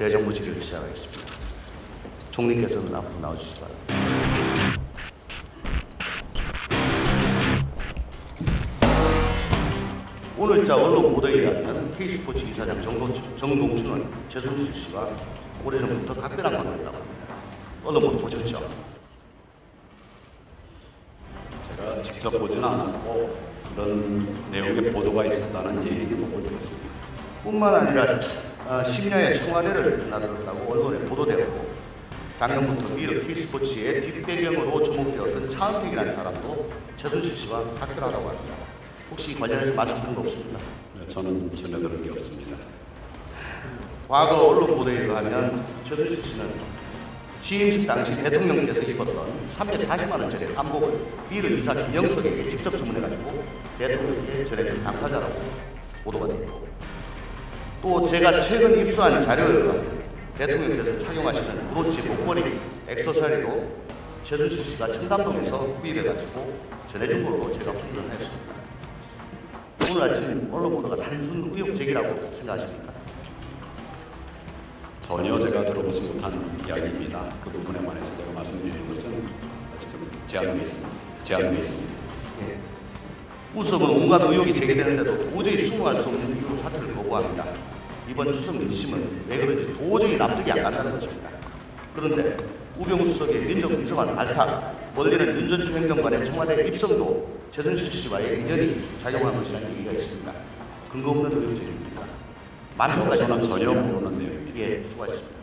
대정부 질의를 시작하겠습니다. 총리께서는 앞으로 나와주시기 바랍니다. 오늘자 언론 보도에 의하면 K스포츠 이사장 정동춘, 정동춘은 최순실 씨와 오래전부터 각별한 관계였다고 합니다. 언론 보도 보셨죠? 제가 직접 보지는 않았고 그런 내용의 보도가 있었다는 얘기는 못 들었습니다. 뿐만 아니라 어, 심야에 청와대를 나들었다고 언론에 보도되었고 작년부터 미르 K스포츠의 뒷배경으로 주목되었던 차은택이라는 사람도 최순실 씨와 각별하다고 합니다. 혹시 관련해서 말씀드린 거 없습니까? 네, 저는 전혀 들은 게 없습니다. 과거 언론 보도에 의하면 최순실 씨는 취임식 당시 대통령께서 입었던 340만 원짜리 한복을 미르 이사 김영석에게 직접 주문해가지고 대통령께 전해준 당사자라고 보도가 되고 또 제가 최근 입수한 자료에 대통령께서 착용하시는 브로치 목걸이 액세서리도 최순실 씨가 청담동에서 구입해가지고 전해준 걸로 제가 확인을 했습니다. 오늘 아침 언론 보도가 단순 의혹 제기라고 생각하십니까? 전혀 제가 들어보지 못한 이야기입니다. 그 부분에 관해서 제가 말씀드리는 것은 지금 제한되어 있습니다. 제한되어 있습니다. 우석은 온갖 의혹이 제기되는데도 도저히 수긍할 수 없는 이유로 사퇴를 거부합니다. 이번 추석 민심은 왜 그런지 도저히 납득이 안 간다는 것입니다. 그런데 우병우 수석의 민정비서관 발탁, 멀리는 윤전 총행정관의 청와대 입성도 최순실 씨와의 인연이 작용한 것이라는 얘기가 있습니다. 근거 없는 의혹 제기입니다. 만평까지 저는 전혀 모르는 내용입니다. 예, 수고하셨습니다.